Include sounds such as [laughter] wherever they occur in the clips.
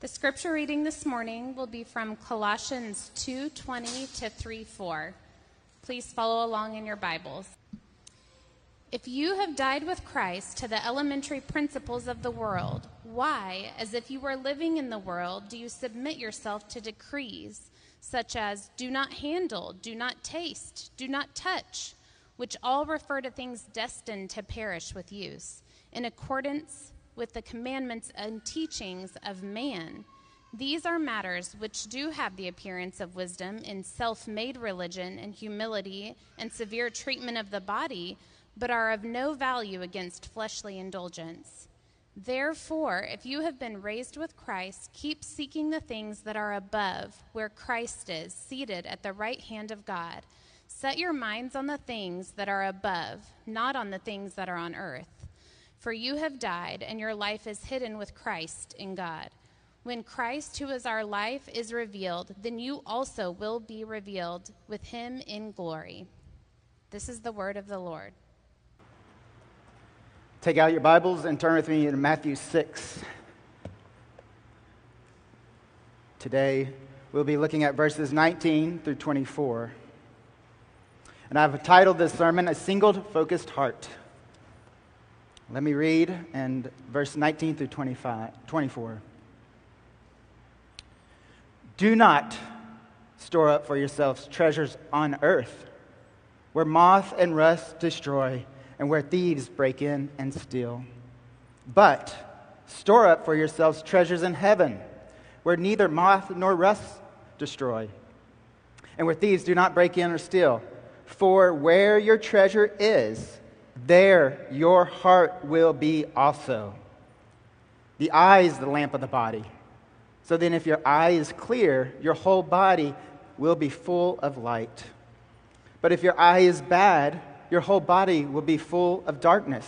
The scripture reading this morning will be from Colossians 2:20 to 3:4. Please follow along in your Bibles. If you have died with Christ to the elementary principles of the world, why, as if you were living in the world, do you submit yourself to decrees such as do not handle, do not taste, do not touch, which all refer to things destined to perish with use, in accordance with the commandments and teachings of man. These are matters which do have the appearance of wisdom in self made religion and humility and severe treatment of the body, but are of no value against fleshly indulgence. Therefore, if you have been raised with Christ, keep seeking the things that are above, where Christ is, seated at the right hand of God. Set your minds on the things that are above, not on the things that are on earth. For you have died, and your life is hidden with Christ in God. When Christ, who is our life, is revealed, then you also will be revealed with him in glory. This is the word of the Lord. Take out your Bibles and turn with me to Matthew 6. Today, we'll be looking at verses 19 through 24. And I've titled this sermon, A Single Focused Heart. Let me read and verse 19 through 25, 24. Do not store up for yourselves treasures on earth, where moth and rust destroy, and where thieves break in and steal. But store up for yourselves treasures in heaven, where neither moth nor rust destroy, and where thieves do not break in or steal. For where your treasure is, there your heart will be also. The eye is the lamp of the body. So then, if your eye is clear, your whole body will be full of light. But if your eye is bad, your whole body will be full of darkness.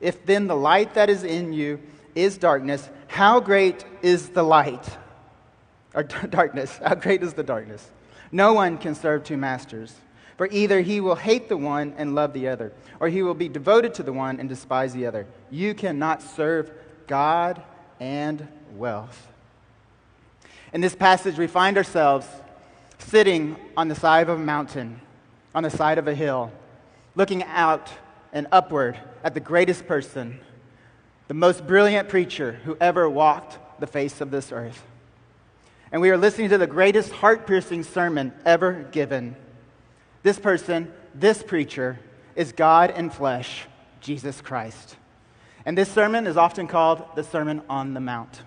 If then the light that is in you is darkness, how great is the light? Or [laughs] darkness, how great is the darkness? No one can serve two masters. For either he will hate the one and love the other, or he will be devoted to the one and despise the other. You cannot serve God and wealth. In this passage, we find ourselves sitting on the side of a mountain, on the side of a hill, looking out and upward at the greatest person, the most brilliant preacher who ever walked the face of this earth. And we are listening to the greatest heart piercing sermon ever given. This person, this preacher, is God in flesh, Jesus Christ. And this sermon is often called the Sermon on the Mount.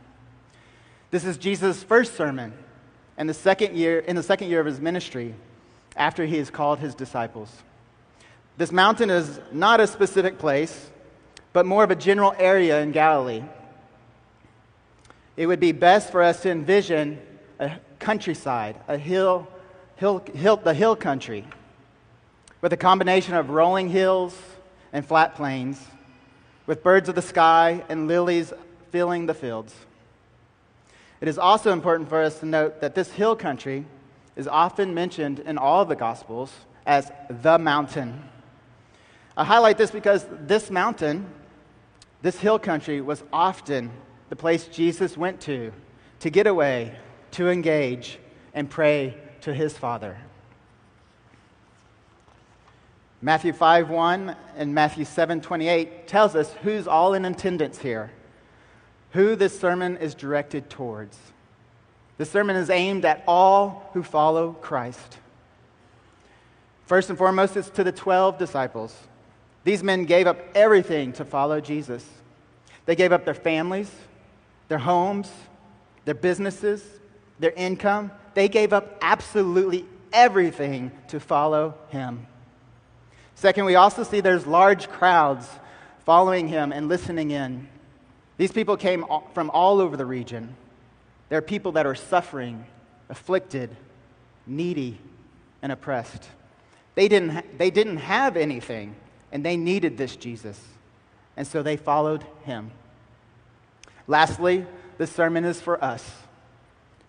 This is Jesus' first sermon in the second year, in the second year of his ministry after he has called his disciples. This mountain is not a specific place, but more of a general area in Galilee. It would be best for us to envision a countryside, a hill, hill, hill, the hill country, with a combination of rolling hills and flat plains, with birds of the sky and lilies filling the fields. It is also important for us to note that this hill country is often mentioned in all of the Gospels as the mountain. I highlight this because this mountain, this hill country, was often the place Jesus went to to get away, to engage, and pray to his Father. Matthew 5 1 and Matthew 7 28 tells us who's all in attendance here, who this sermon is directed towards. The sermon is aimed at all who follow Christ. First and foremost, it's to the 12 disciples. These men gave up everything to follow Jesus. They gave up their families, their homes, their businesses, their income. They gave up absolutely everything to follow him. Second, we also see there's large crowds following him and listening in. These people came from all over the region. They're people that are suffering, afflicted, needy, and oppressed. They didn't, they didn't have anything and they needed this Jesus. And so they followed him. Lastly, this sermon is for us.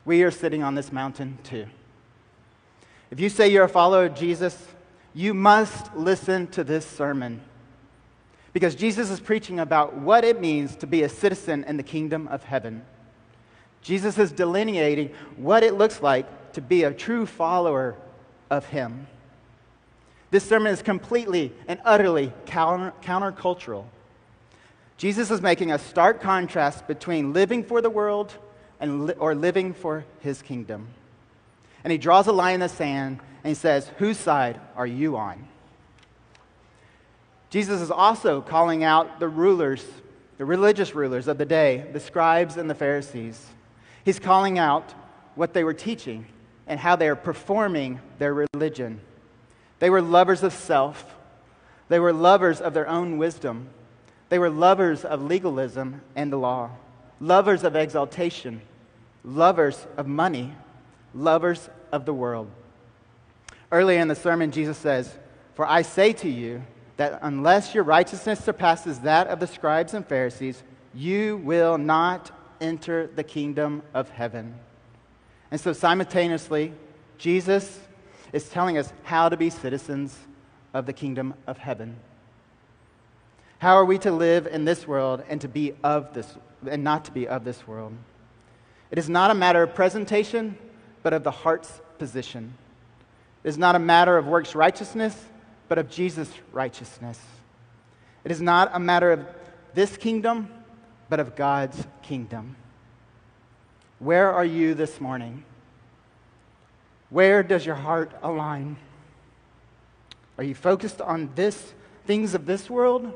We are sitting on this mountain too. If you say you're a follower of Jesus, you must listen to this sermon. Because Jesus is preaching about what it means to be a citizen in the kingdom of heaven. Jesus is delineating what it looks like to be a true follower of Him. This sermon is completely and utterly counter, countercultural. Jesus is making a stark contrast between living for the world and li- or living for his kingdom. And he draws a line in the sand and he says, Whose side are you on? Jesus is also calling out the rulers, the religious rulers of the day, the scribes and the Pharisees. He's calling out what they were teaching and how they are performing their religion. They were lovers of self, they were lovers of their own wisdom, they were lovers of legalism and the law, lovers of exaltation, lovers of money, lovers of the world. Earlier in the sermon, Jesus says, For I say to you that unless your righteousness surpasses that of the scribes and Pharisees, you will not enter the kingdom of heaven. And so, simultaneously, Jesus is telling us how to be citizens of the kingdom of heaven. How are we to live in this world and to be of this and not to be of this world? It is not a matter of presentation, but of the heart's position. It is not a matter of works righteousness, but of Jesus' righteousness. It is not a matter of this kingdom, but of God's kingdom. Where are you this morning? Where does your heart align? Are you focused on this things of this world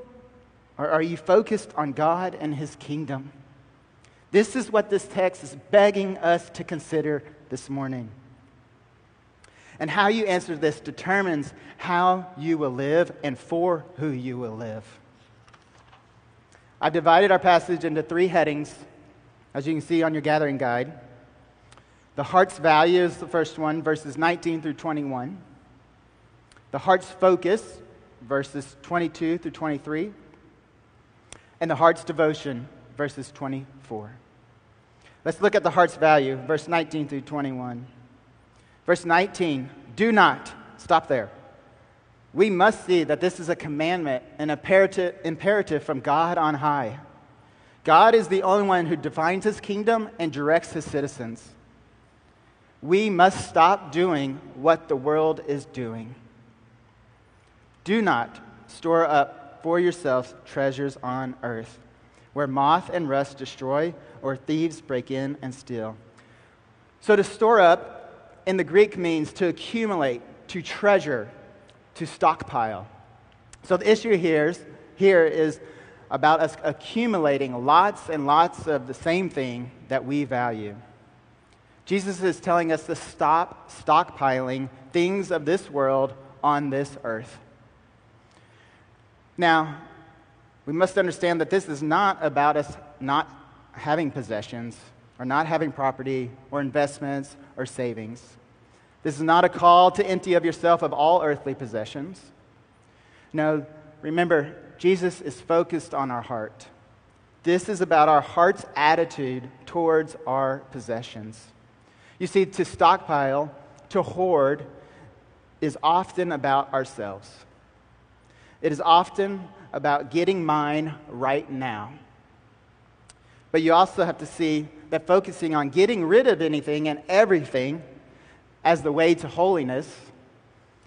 or are you focused on God and his kingdom? This is what this text is begging us to consider this morning. And how you answer this determines how you will live and for who you will live. I've divided our passage into three headings, as you can see on your gathering guide. The heart's value is the first one, verses 19 through 21. The heart's focus, verses 22 through 23. And the heart's devotion, verses 24. Let's look at the heart's value, verse 19 through 21. Verse 19, do not, stop there. We must see that this is a commandment, an imperative, imperative from God on high. God is the only one who defines his kingdom and directs his citizens. We must stop doing what the world is doing. Do not store up for yourselves treasures on earth, where moth and rust destroy, or thieves break in and steal. So, to store up in the Greek means to accumulate, to treasure, to stockpile. So, the issue here is, here is about us accumulating lots and lots of the same thing that we value. Jesus is telling us to stop stockpiling things of this world on this earth. Now, we must understand that this is not about us not having possessions or not having property or investments or savings. This is not a call to empty of yourself of all earthly possessions. No, remember, Jesus is focused on our heart. This is about our heart's attitude towards our possessions. You see, to stockpile, to hoard, is often about ourselves. It is often about getting mine right now. But you also have to see that focusing on getting rid of anything and everything as the way to holiness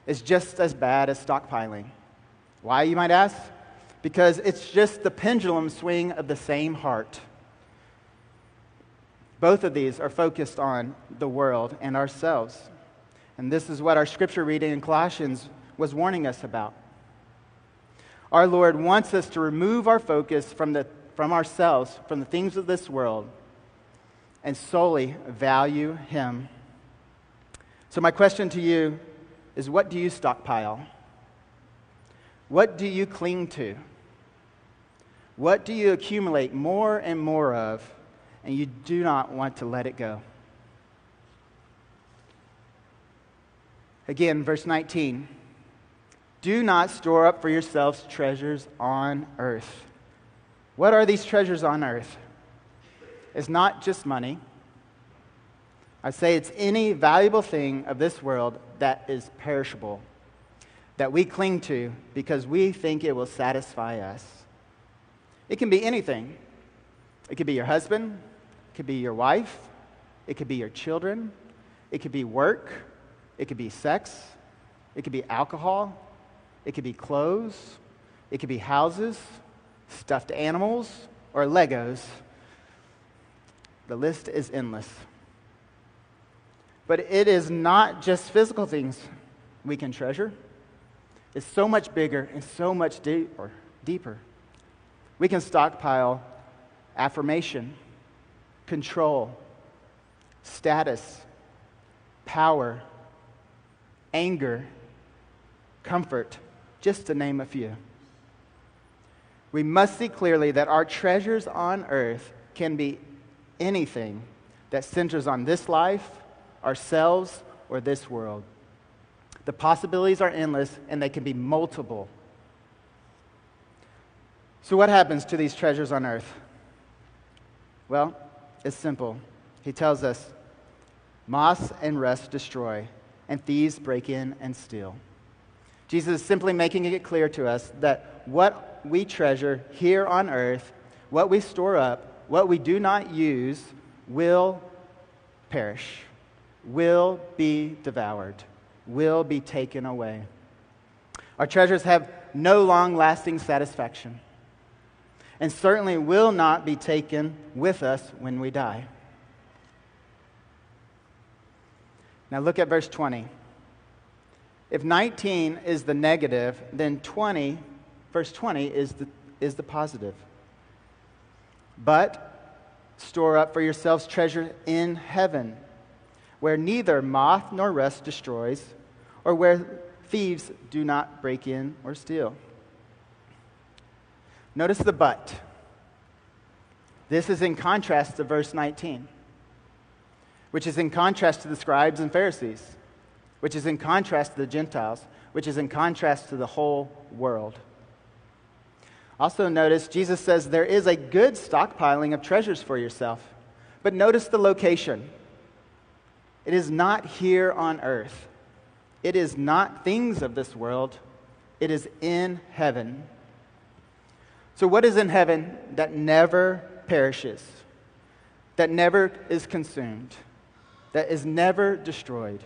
is just as bad as stockpiling. Why, you might ask? Because it's just the pendulum swing of the same heart. Both of these are focused on the world and ourselves. And this is what our scripture reading in Colossians was warning us about. Our Lord wants us to remove our focus from, the, from ourselves, from the things of this world, and solely value Him. So, my question to you is what do you stockpile? What do you cling to? What do you accumulate more and more of, and you do not want to let it go? Again, verse 19. Do not store up for yourselves treasures on earth. What are these treasures on earth? It's not just money. I say it's any valuable thing of this world that is perishable, that we cling to because we think it will satisfy us. It can be anything. It could be your husband, It could be your wife, it could be your children, it could be work, it could be sex, it could be alcohol, it could be clothes, it could be houses, stuffed animals, or Legos. The list is endless. But it is not just physical things we can treasure. It's so much bigger and so much deeper. deeper. We can stockpile affirmation, control, status, power, anger, comfort, just to name a few. We must see clearly that our treasures on earth can be anything that centers on this life, ourselves, or this world. The possibilities are endless and they can be multiple. So, what happens to these treasures on earth? Well, it's simple. He tells us moss and rust destroy, and thieves break in and steal. Jesus is simply making it clear to us that what we treasure here on earth, what we store up, what we do not use, will perish, will be devoured, will be taken away. Our treasures have no long lasting satisfaction, and certainly will not be taken with us when we die. Now look at verse 20. If 19 is the negative, then 20, verse 20, is the, is the positive. But store up for yourselves treasure in heaven, where neither moth nor rust destroys, or where thieves do not break in or steal. Notice the but. This is in contrast to verse 19, which is in contrast to the scribes and Pharisees which is in contrast to the Gentiles, which is in contrast to the whole world. Also, notice Jesus says there is a good stockpiling of treasures for yourself. But notice the location. It is not here on earth, it is not things of this world, it is in heaven. So, what is in heaven that never perishes, that never is consumed, that is never destroyed?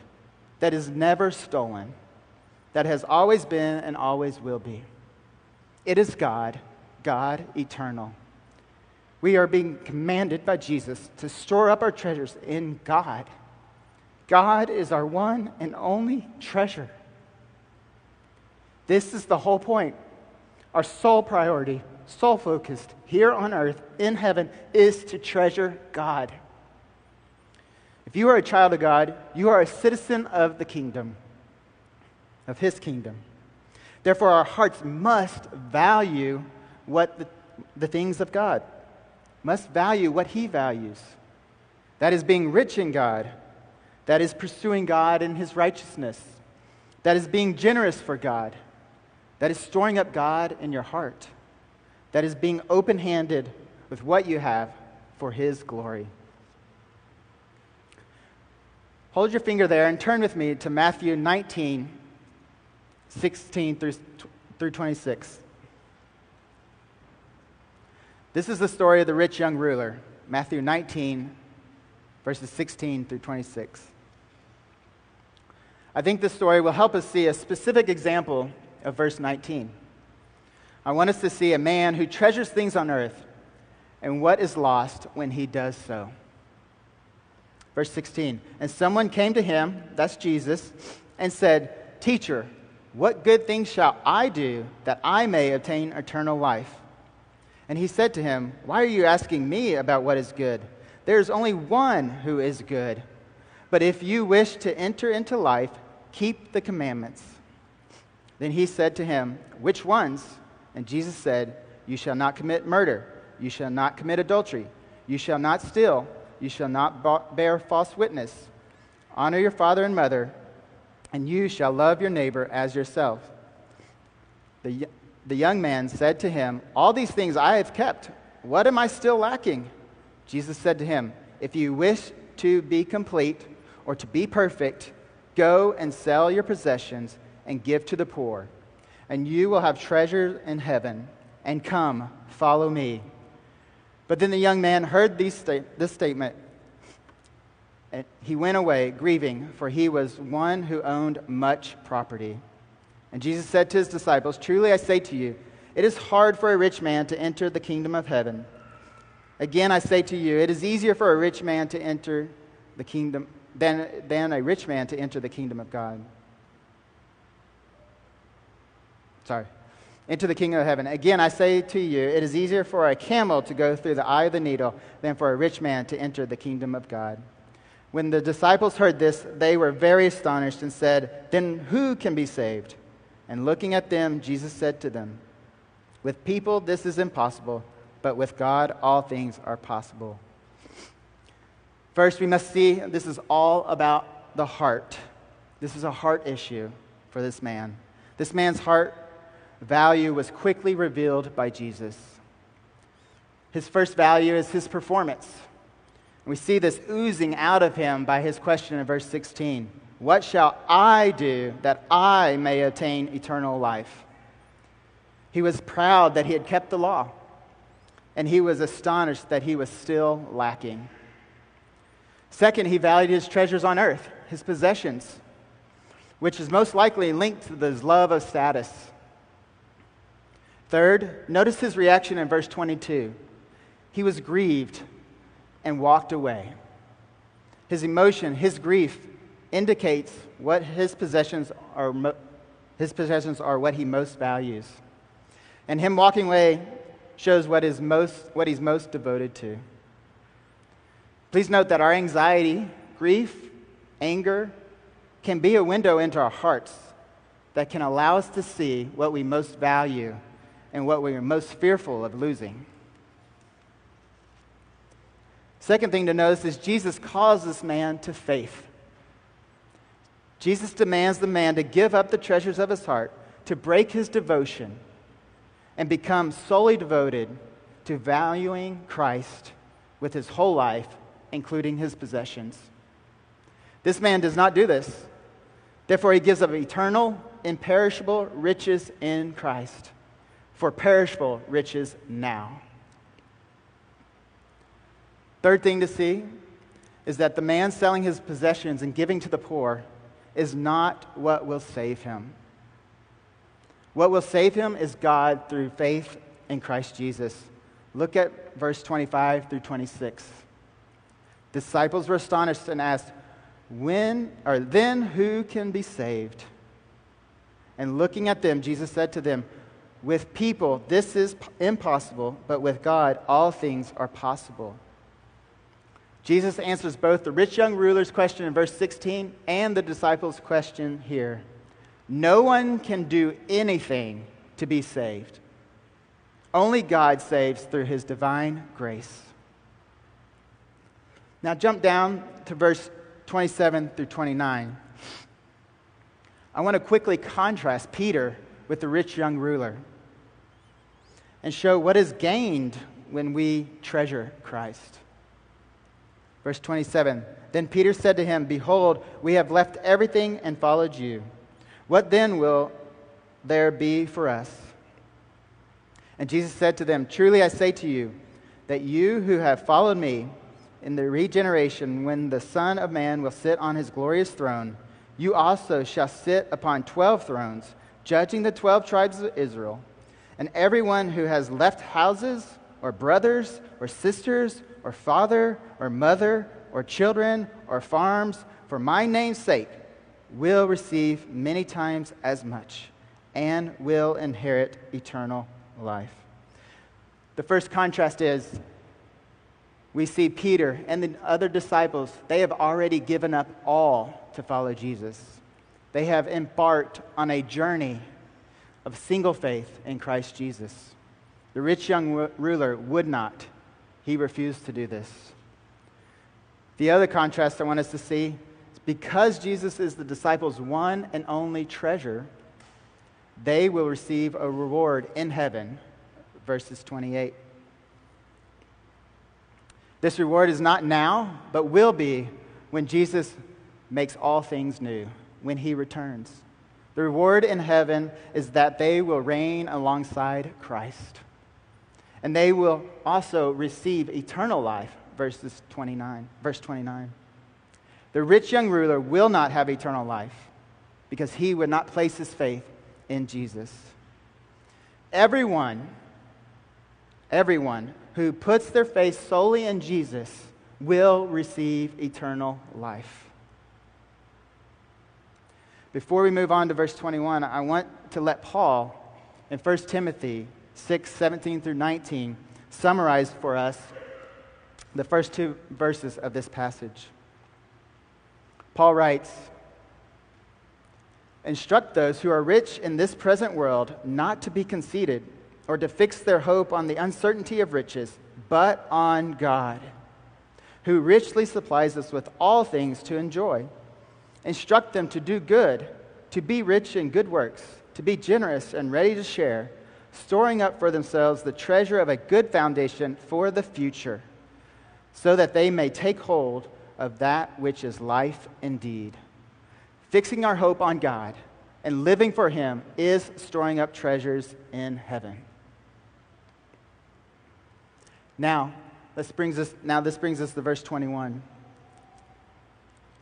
that is never stolen, that has always been and always will be. It is God, God eternal. We are being commanded by Jesus to store up our treasures in God. God is our one and only treasure. This is the whole point. Our sole priority, sole focused here on earth, in heaven, is to treasure God. If you are a child of God, you are a citizen of the kingdom, of his kingdom. Therefore, our hearts must value what the, the things of God, must value what he values. That is being rich in God, that is pursuing God in his righteousness, that is being generous for God, that is storing up God in your heart, that is being open handed with what you have for his glory. Hold your finger there and turn with me to Matthew 19, 16 through, through 26. This is the story of the rich young ruler, Matthew 19, verses 16 through 26. I think this story will help us see a specific example of verse 19. I want us to see a man who treasures things on earth and what is lost when he does so. Verse 16. And someone came to him, that's Jesus, and said, Teacher, what good things shall I do that I may obtain eternal life? And he said to him, Why are you asking me about what is good? There is only one who is good. But if you wish to enter into life, keep the commandments. Then he said to him, Which ones? And Jesus said, You shall not commit murder. You shall not commit adultery. You shall not steal. You shall not bear false witness. Honor your father and mother, and you shall love your neighbor as yourself. The, the young man said to him, All these things I have kept. What am I still lacking? Jesus said to him, If you wish to be complete or to be perfect, go and sell your possessions and give to the poor, and you will have treasure in heaven. And come, follow me. But then the young man heard sta- this statement, and he went away grieving, for he was one who owned much property. And Jesus said to his disciples, Truly I say to you, it is hard for a rich man to enter the kingdom of heaven. Again, I say to you, it is easier for a rich man to enter the kingdom than, than a rich man to enter the kingdom of God. Sorry. Into the kingdom of heaven. Again, I say to you, it is easier for a camel to go through the eye of the needle than for a rich man to enter the kingdom of God. When the disciples heard this, they were very astonished and said, Then who can be saved? And looking at them, Jesus said to them, With people this is impossible, but with God all things are possible. First, we must see this is all about the heart. This is a heart issue for this man. This man's heart value was quickly revealed by Jesus. His first value is his performance. We see this oozing out of him by his question in verse 16 What shall I do that I may attain eternal life? He was proud that he had kept the law, and he was astonished that he was still lacking. Second, he valued his treasures on earth, his possessions, which is most likely linked to his love of status. Third, notice his reaction in verse 22. He was grieved and walked away. His emotion, his grief, indicates what his possessions are, his possessions are what he most values. And him walking away shows what, is most, what he's most devoted to. Please note that our anxiety, grief, anger can be a window into our hearts that can allow us to see what we most value and what we are most fearful of losing. Second thing to notice is Jesus calls this man to faith. Jesus demands the man to give up the treasures of his heart, to break his devotion, and become solely devoted to valuing Christ with his whole life, including his possessions. This man does not do this. Therefore, he gives up eternal, imperishable riches in Christ for perishable riches now. Third thing to see is that the man selling his possessions and giving to the poor is not what will save him. What will save him is God through faith in Christ Jesus. Look at verse 25 through 26. Disciples were astonished and asked, When or then who can be saved? And looking at them, Jesus said to them, With people this is impossible, but with God all things are possible. Jesus answers both the rich young ruler's question in verse 16 and the disciples' question here. No one can do anything to be saved. Only God saves through his divine grace. Now jump down to verse 27 through 29. I want to quickly contrast Peter with the rich young ruler and show what is gained when we treasure Christ. Verse 27 Then Peter said to him, Behold, we have left everything and followed you. What then will there be for us? And Jesus said to them, Truly I say to you, that you who have followed me in the regeneration, when the Son of Man will sit on his glorious throne, you also shall sit upon twelve thrones, judging the twelve tribes of Israel. And everyone who has left houses, or brothers, or sisters, or father, or mother, or children, or farms, for my name's sake, will receive many times as much and will inherit eternal life. The first contrast is we see Peter and the other disciples, they have already given up all to follow Jesus. They have embarked on a journey of single faith in Christ Jesus. The rich young ruler would not, he refused to do this. The other contrast I want us to see is because Jesus is the disciples' one and only treasure, they will receive a reward in heaven. Verses 28. This reward is not now, but will be when Jesus makes all things new, when he returns. The reward in heaven is that they will reign alongside Christ. And they will also receive eternal life, verses 29, verse 29. The rich young ruler will not have eternal life because he would not place his faith in Jesus. Everyone, everyone who puts their faith solely in Jesus will receive eternal life. Before we move on to verse 21, I want to let Paul in 1 Timothy 6 17 through 19 summarize for us the first two verses of this passage. Paul writes, Instruct those who are rich in this present world not to be conceited or to fix their hope on the uncertainty of riches, but on God, who richly supplies us with all things to enjoy. Instruct them to do good, to be rich in good works, to be generous and ready to share, storing up for themselves the treasure of a good foundation for the future, so that they may take hold of that which is life indeed. Fixing our hope on God and living for Him is storing up treasures in heaven. Now, this brings us, now this brings us to verse 21.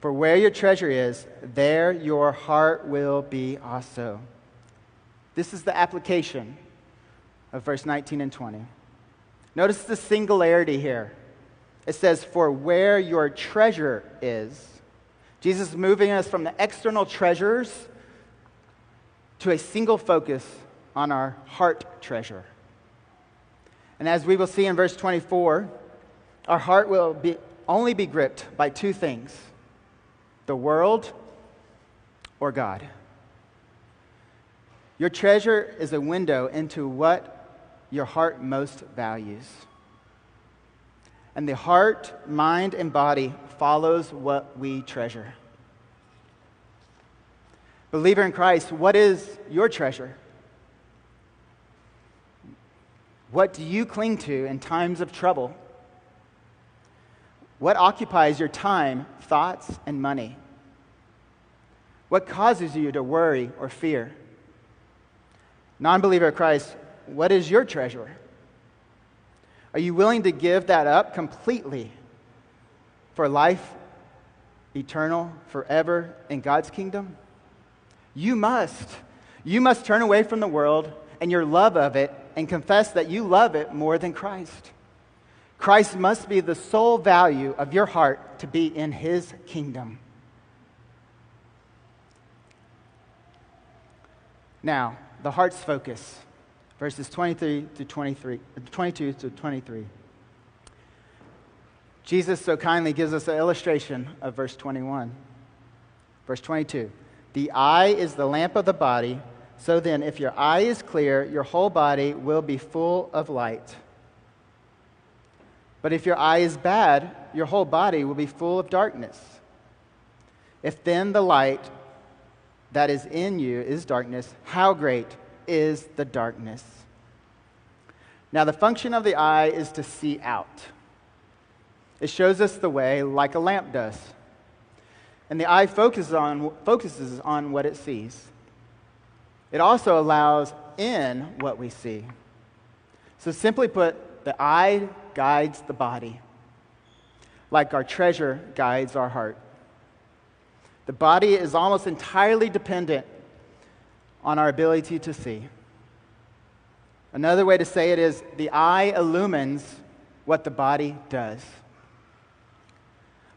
For where your treasure is, there your heart will be also. This is the application of verse 19 and 20. Notice the singularity here. It says, For where your treasure is. Jesus is moving us from the external treasures to a single focus on our heart treasure. And as we will see in verse 24, our heart will be, only be gripped by two things the world or God. Your treasure is a window into what your heart most values. And the heart, mind, and body follows what we treasure. Believer in Christ, what is your treasure? What do you cling to in times of trouble? What occupies your time, thoughts, and money? What causes you to worry or fear? Non believer of Christ, what is your treasure? Are you willing to give that up completely for life eternal, forever in God's kingdom? You must. You must turn away from the world and your love of it and confess that you love it more than Christ. Christ must be the sole value of your heart to be in his kingdom. Now, the heart's focus verses 23 to 23, 22 to 23. Jesus so kindly gives us an illustration of verse 21. Verse 22 The eye is the lamp of the body. So then, if your eye is clear, your whole body will be full of light. But if your eye is bad, your whole body will be full of darkness. If then the light that is in you is darkness, how great is the darkness. Now, the function of the eye is to see out. It shows us the way like a lamp does. And the eye focuses on, focuses on what it sees. It also allows in what we see. So, simply put, the eye guides the body, like our treasure guides our heart. The body is almost entirely dependent on our ability to see. Another way to say it is the eye illumines what the body does.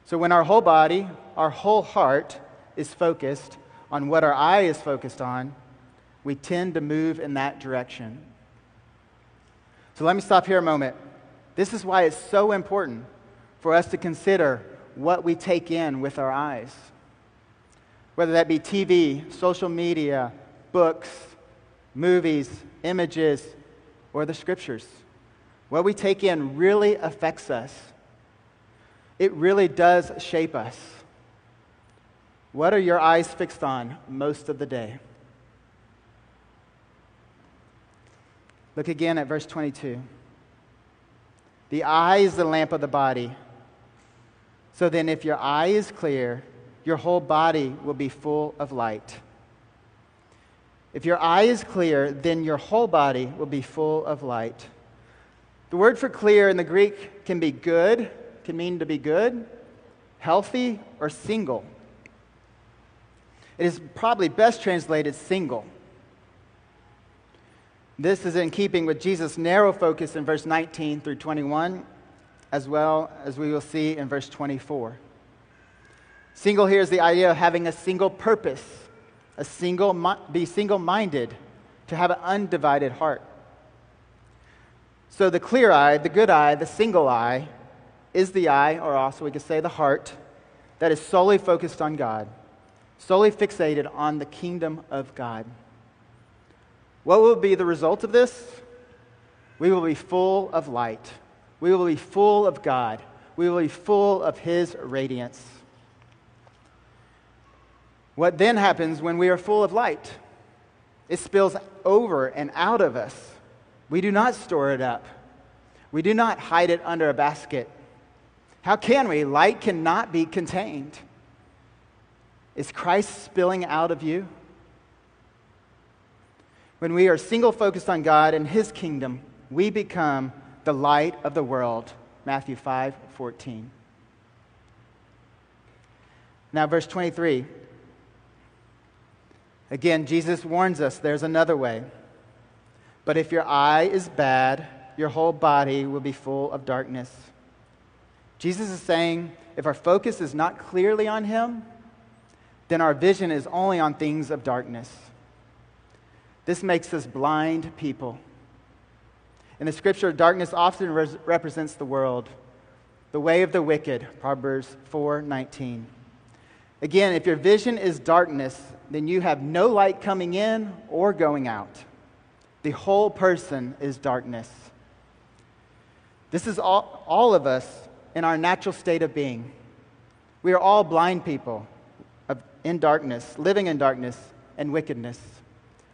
So when our whole body, our whole heart is focused on what our eye is focused on, we tend to move in that direction. So let me stop here a moment. This is why it's so important for us to consider what we take in with our eyes. Whether that be TV, social media, books, movies, images, or the scriptures. What we take in really affects us. It really does shape us. What are your eyes fixed on most of the day? Look again at verse 22. The eye is the lamp of the body. So then, if your eye is clear, your whole body will be full of light. If your eye is clear, then your whole body will be full of light. The word for clear in the Greek can be good, can mean to be good, healthy, or single. It is probably best translated single. This is in keeping with Jesus' narrow focus in verse 19 through 21, as well as we will see in verse 24. Single here is the idea of having a single purpose, a single, be single minded, to have an undivided heart. So the clear eye, the good eye, the single eye, is the eye, or also we could say the heart, that is solely focused on God, solely fixated on the kingdom of God. What will be the result of this? We will be full of light. We will be full of God. We will be full of His radiance. What then happens when we are full of light? It spills over and out of us. We do not store it up, we do not hide it under a basket. How can we? Light cannot be contained. Is Christ spilling out of you? When we are single focused on God and His kingdom, we become the light of the world. Matthew 5 14. Now, verse 23. Again, Jesus warns us there's another way. But if your eye is bad, your whole body will be full of darkness. Jesus is saying if our focus is not clearly on Him, then our vision is only on things of darkness. This makes us blind people. In the scripture, darkness often res- represents the world, the way of the wicked, Proverbs 4:19. Again, if your vision is darkness, then you have no light coming in or going out. The whole person is darkness. This is all, all of us in our natural state of being. We are all blind people of, in darkness, living in darkness and wickedness.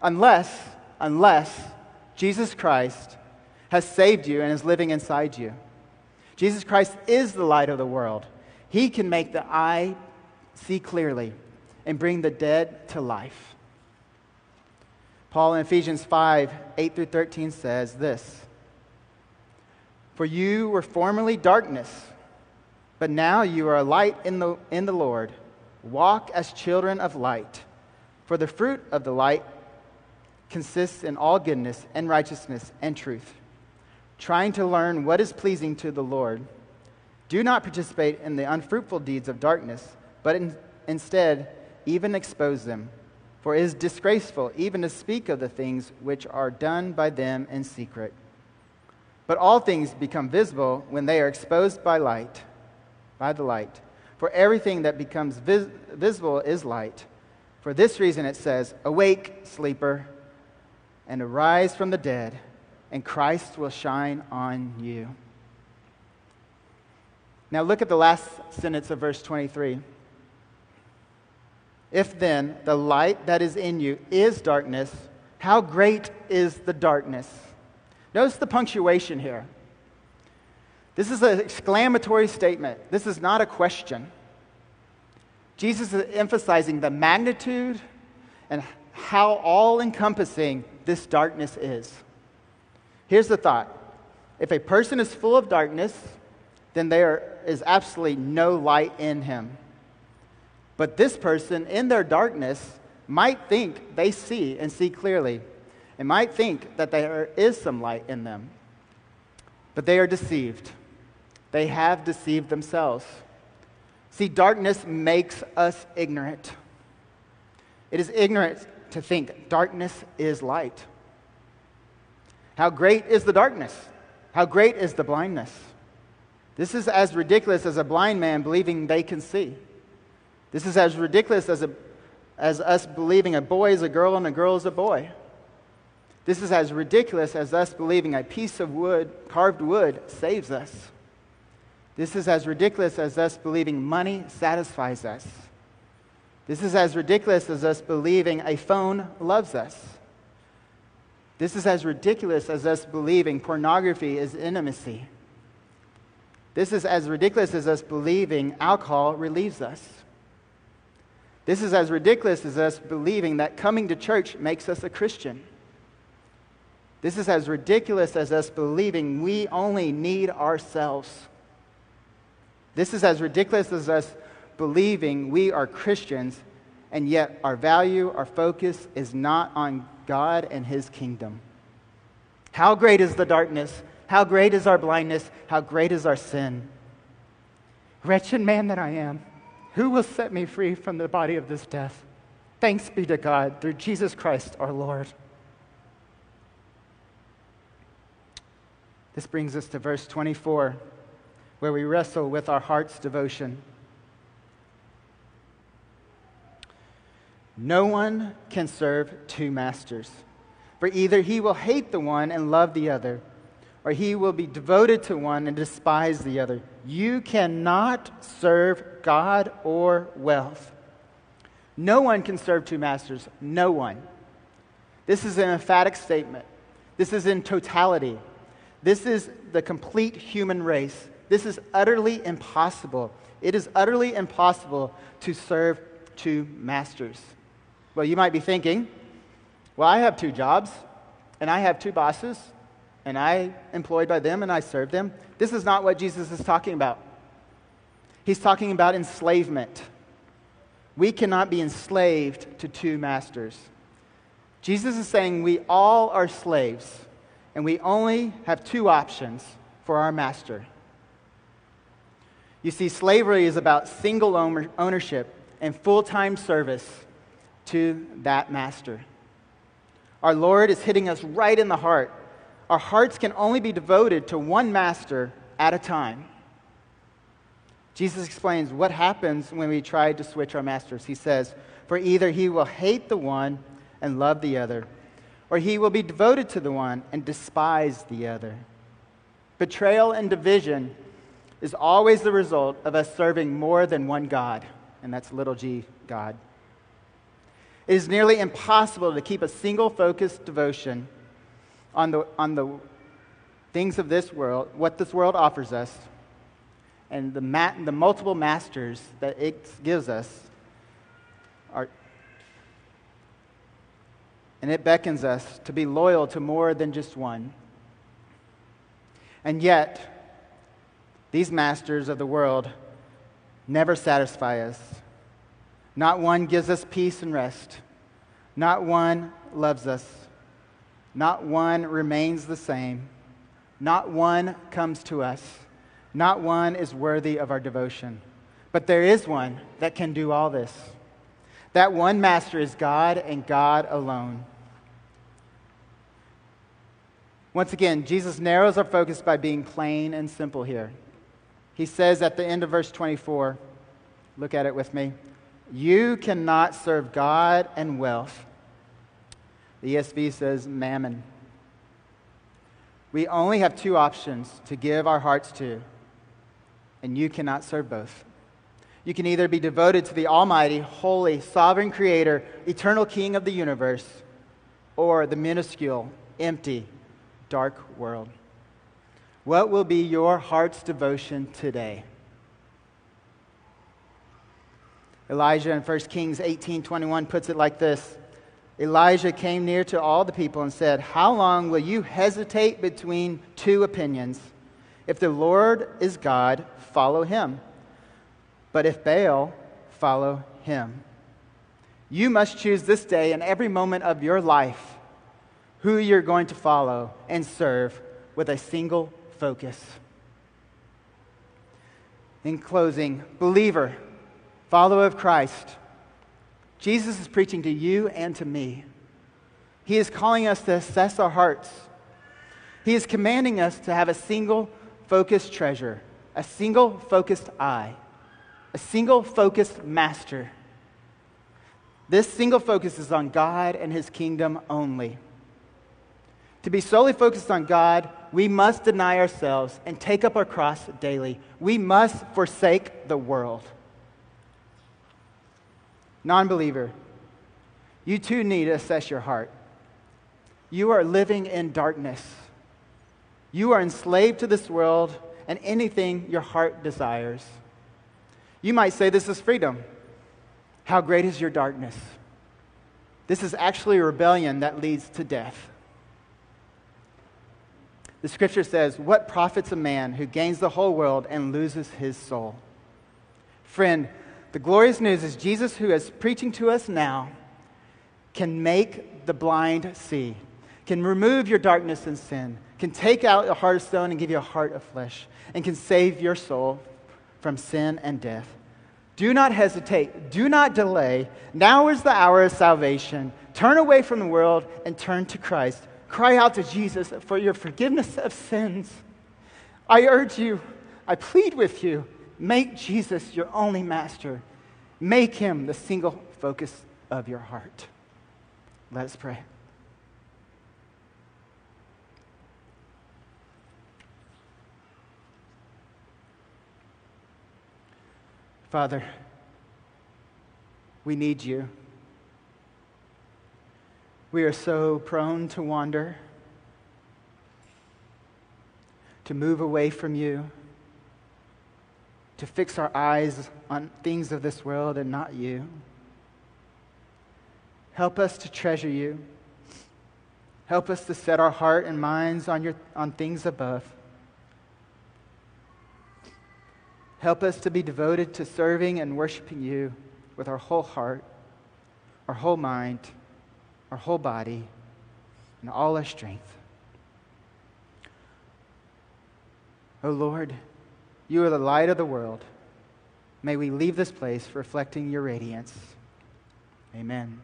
Unless, unless Jesus Christ has saved you and is living inside you. Jesus Christ is the light of the world. He can make the eye see clearly and bring the dead to life. Paul in Ephesians 5 8 through 13 says this For you were formerly darkness, but now you are a light in the, in the Lord. Walk as children of light. For the fruit of the light consists in all goodness and righteousness and truth, trying to learn what is pleasing to the Lord. Do not participate in the unfruitful deeds of darkness, but in, instead, even expose them. For it is disgraceful even to speak of the things which are done by them in secret. But all things become visible when they are exposed by light, by the light. For everything that becomes vis- visible is light. For this reason it says, Awake, sleeper and arise from the dead, and Christ will shine on you. Now look at the last sentence of verse 23. If then the light that is in you is darkness, how great is the darkness? Notice the punctuation here. This is an exclamatory statement. This is not a question. Jesus is emphasizing the magnitude and how all encompassing this darkness is. Here's the thought if a person is full of darkness, then there is absolutely no light in him. But this person, in their darkness, might think they see and see clearly, and might think that there is some light in them. But they are deceived. They have deceived themselves. See, darkness makes us ignorant. It is ignorance to think darkness is light. How great is the darkness? How great is the blindness? This is as ridiculous as a blind man believing they can see. This is as ridiculous as, a, as us believing a boy is a girl and a girl is a boy. This is as ridiculous as us believing a piece of wood, carved wood, saves us. This is as ridiculous as us believing money satisfies us. This is as ridiculous as us believing a phone loves us. This is as ridiculous as us believing pornography is intimacy. This is as ridiculous as us believing alcohol relieves us. This is as ridiculous as us believing that coming to church makes us a Christian. This is as ridiculous as us believing we only need ourselves. This is as ridiculous as us believing we are Christians, and yet our value, our focus is not on God and His kingdom. How great is the darkness? How great is our blindness? How great is our sin? Wretched man that I am, who will set me free from the body of this death? Thanks be to God through Jesus Christ our Lord. This brings us to verse 24, where we wrestle with our heart's devotion. No one can serve two masters, for either he will hate the one and love the other, or he will be devoted to one and despise the other. You cannot serve God or wealth. No one can serve two masters. No one. This is an emphatic statement. This is in totality. This is the complete human race. This is utterly impossible. It is utterly impossible to serve two masters. Well, you might be thinking, well, I have two jobs, and I have two bosses, and I employed by them, and I serve them. This is not what Jesus is talking about. He's talking about enslavement. We cannot be enslaved to two masters. Jesus is saying we all are slaves and we only have two options for our master. You see, slavery is about single ownership and full time service to that master. Our Lord is hitting us right in the heart. Our hearts can only be devoted to one master at a time. Jesus explains what happens when we try to switch our masters. He says, For either he will hate the one and love the other, or he will be devoted to the one and despise the other. Betrayal and division is always the result of us serving more than one God, and that's little g God. It is nearly impossible to keep a single focused devotion on the, on the things of this world, what this world offers us, and the, ma- the multiple masters that it gives us are and it beckons us to be loyal to more than just one. And yet, these masters of the world never satisfy us. Not one gives us peace and rest. Not one loves us. Not one remains the same. Not one comes to us. Not one is worthy of our devotion. But there is one that can do all this. That one master is God and God alone. Once again, Jesus narrows our focus by being plain and simple here. He says at the end of verse 24, look at it with me. You cannot serve God and wealth. The ESV says mammon. We only have two options to give our hearts to, and you cannot serve both. You can either be devoted to the Almighty, holy, sovereign Creator, eternal King of the universe, or the minuscule, empty, dark world. What will be your heart's devotion today? Elijah in 1 Kings 18:21 puts it like this. Elijah came near to all the people and said, "How long will you hesitate between two opinions? If the Lord is God, follow him. But if Baal, follow him." You must choose this day and every moment of your life who you're going to follow and serve with a single focus. In closing, believer, follower of Christ, Jesus is preaching to you and to me. He is calling us to assess our hearts. He is commanding us to have a single focused treasure, a single focused eye, a single focused master. This single focus is on God and His kingdom only. To be solely focused on God, we must deny ourselves and take up our cross daily. We must forsake the world. Non believer, you too need to assess your heart. You are living in darkness. You are enslaved to this world and anything your heart desires. You might say this is freedom. How great is your darkness? This is actually a rebellion that leads to death. The scripture says, What profits a man who gains the whole world and loses his soul? Friend, the glorious news is Jesus, who is preaching to us now, can make the blind see, can remove your darkness and sin, can take out a heart of stone and give you a heart of flesh, and can save your soul from sin and death. Do not hesitate. Do not delay. Now is the hour of salvation. Turn away from the world and turn to Christ. Cry out to Jesus for your forgiveness of sins. I urge you, I plead with you, make Jesus your only master. Make him the single focus of your heart. Let us pray. Father, we need you. We are so prone to wander, to move away from you, to fix our eyes on things of this world and not you. Help us to treasure you. Help us to set our heart and minds on, your, on things above. Help us to be devoted to serving and worshiping you with our whole heart, our whole mind our whole body, and all our strength. O oh Lord, you are the light of the world. May we leave this place reflecting your radiance. Amen.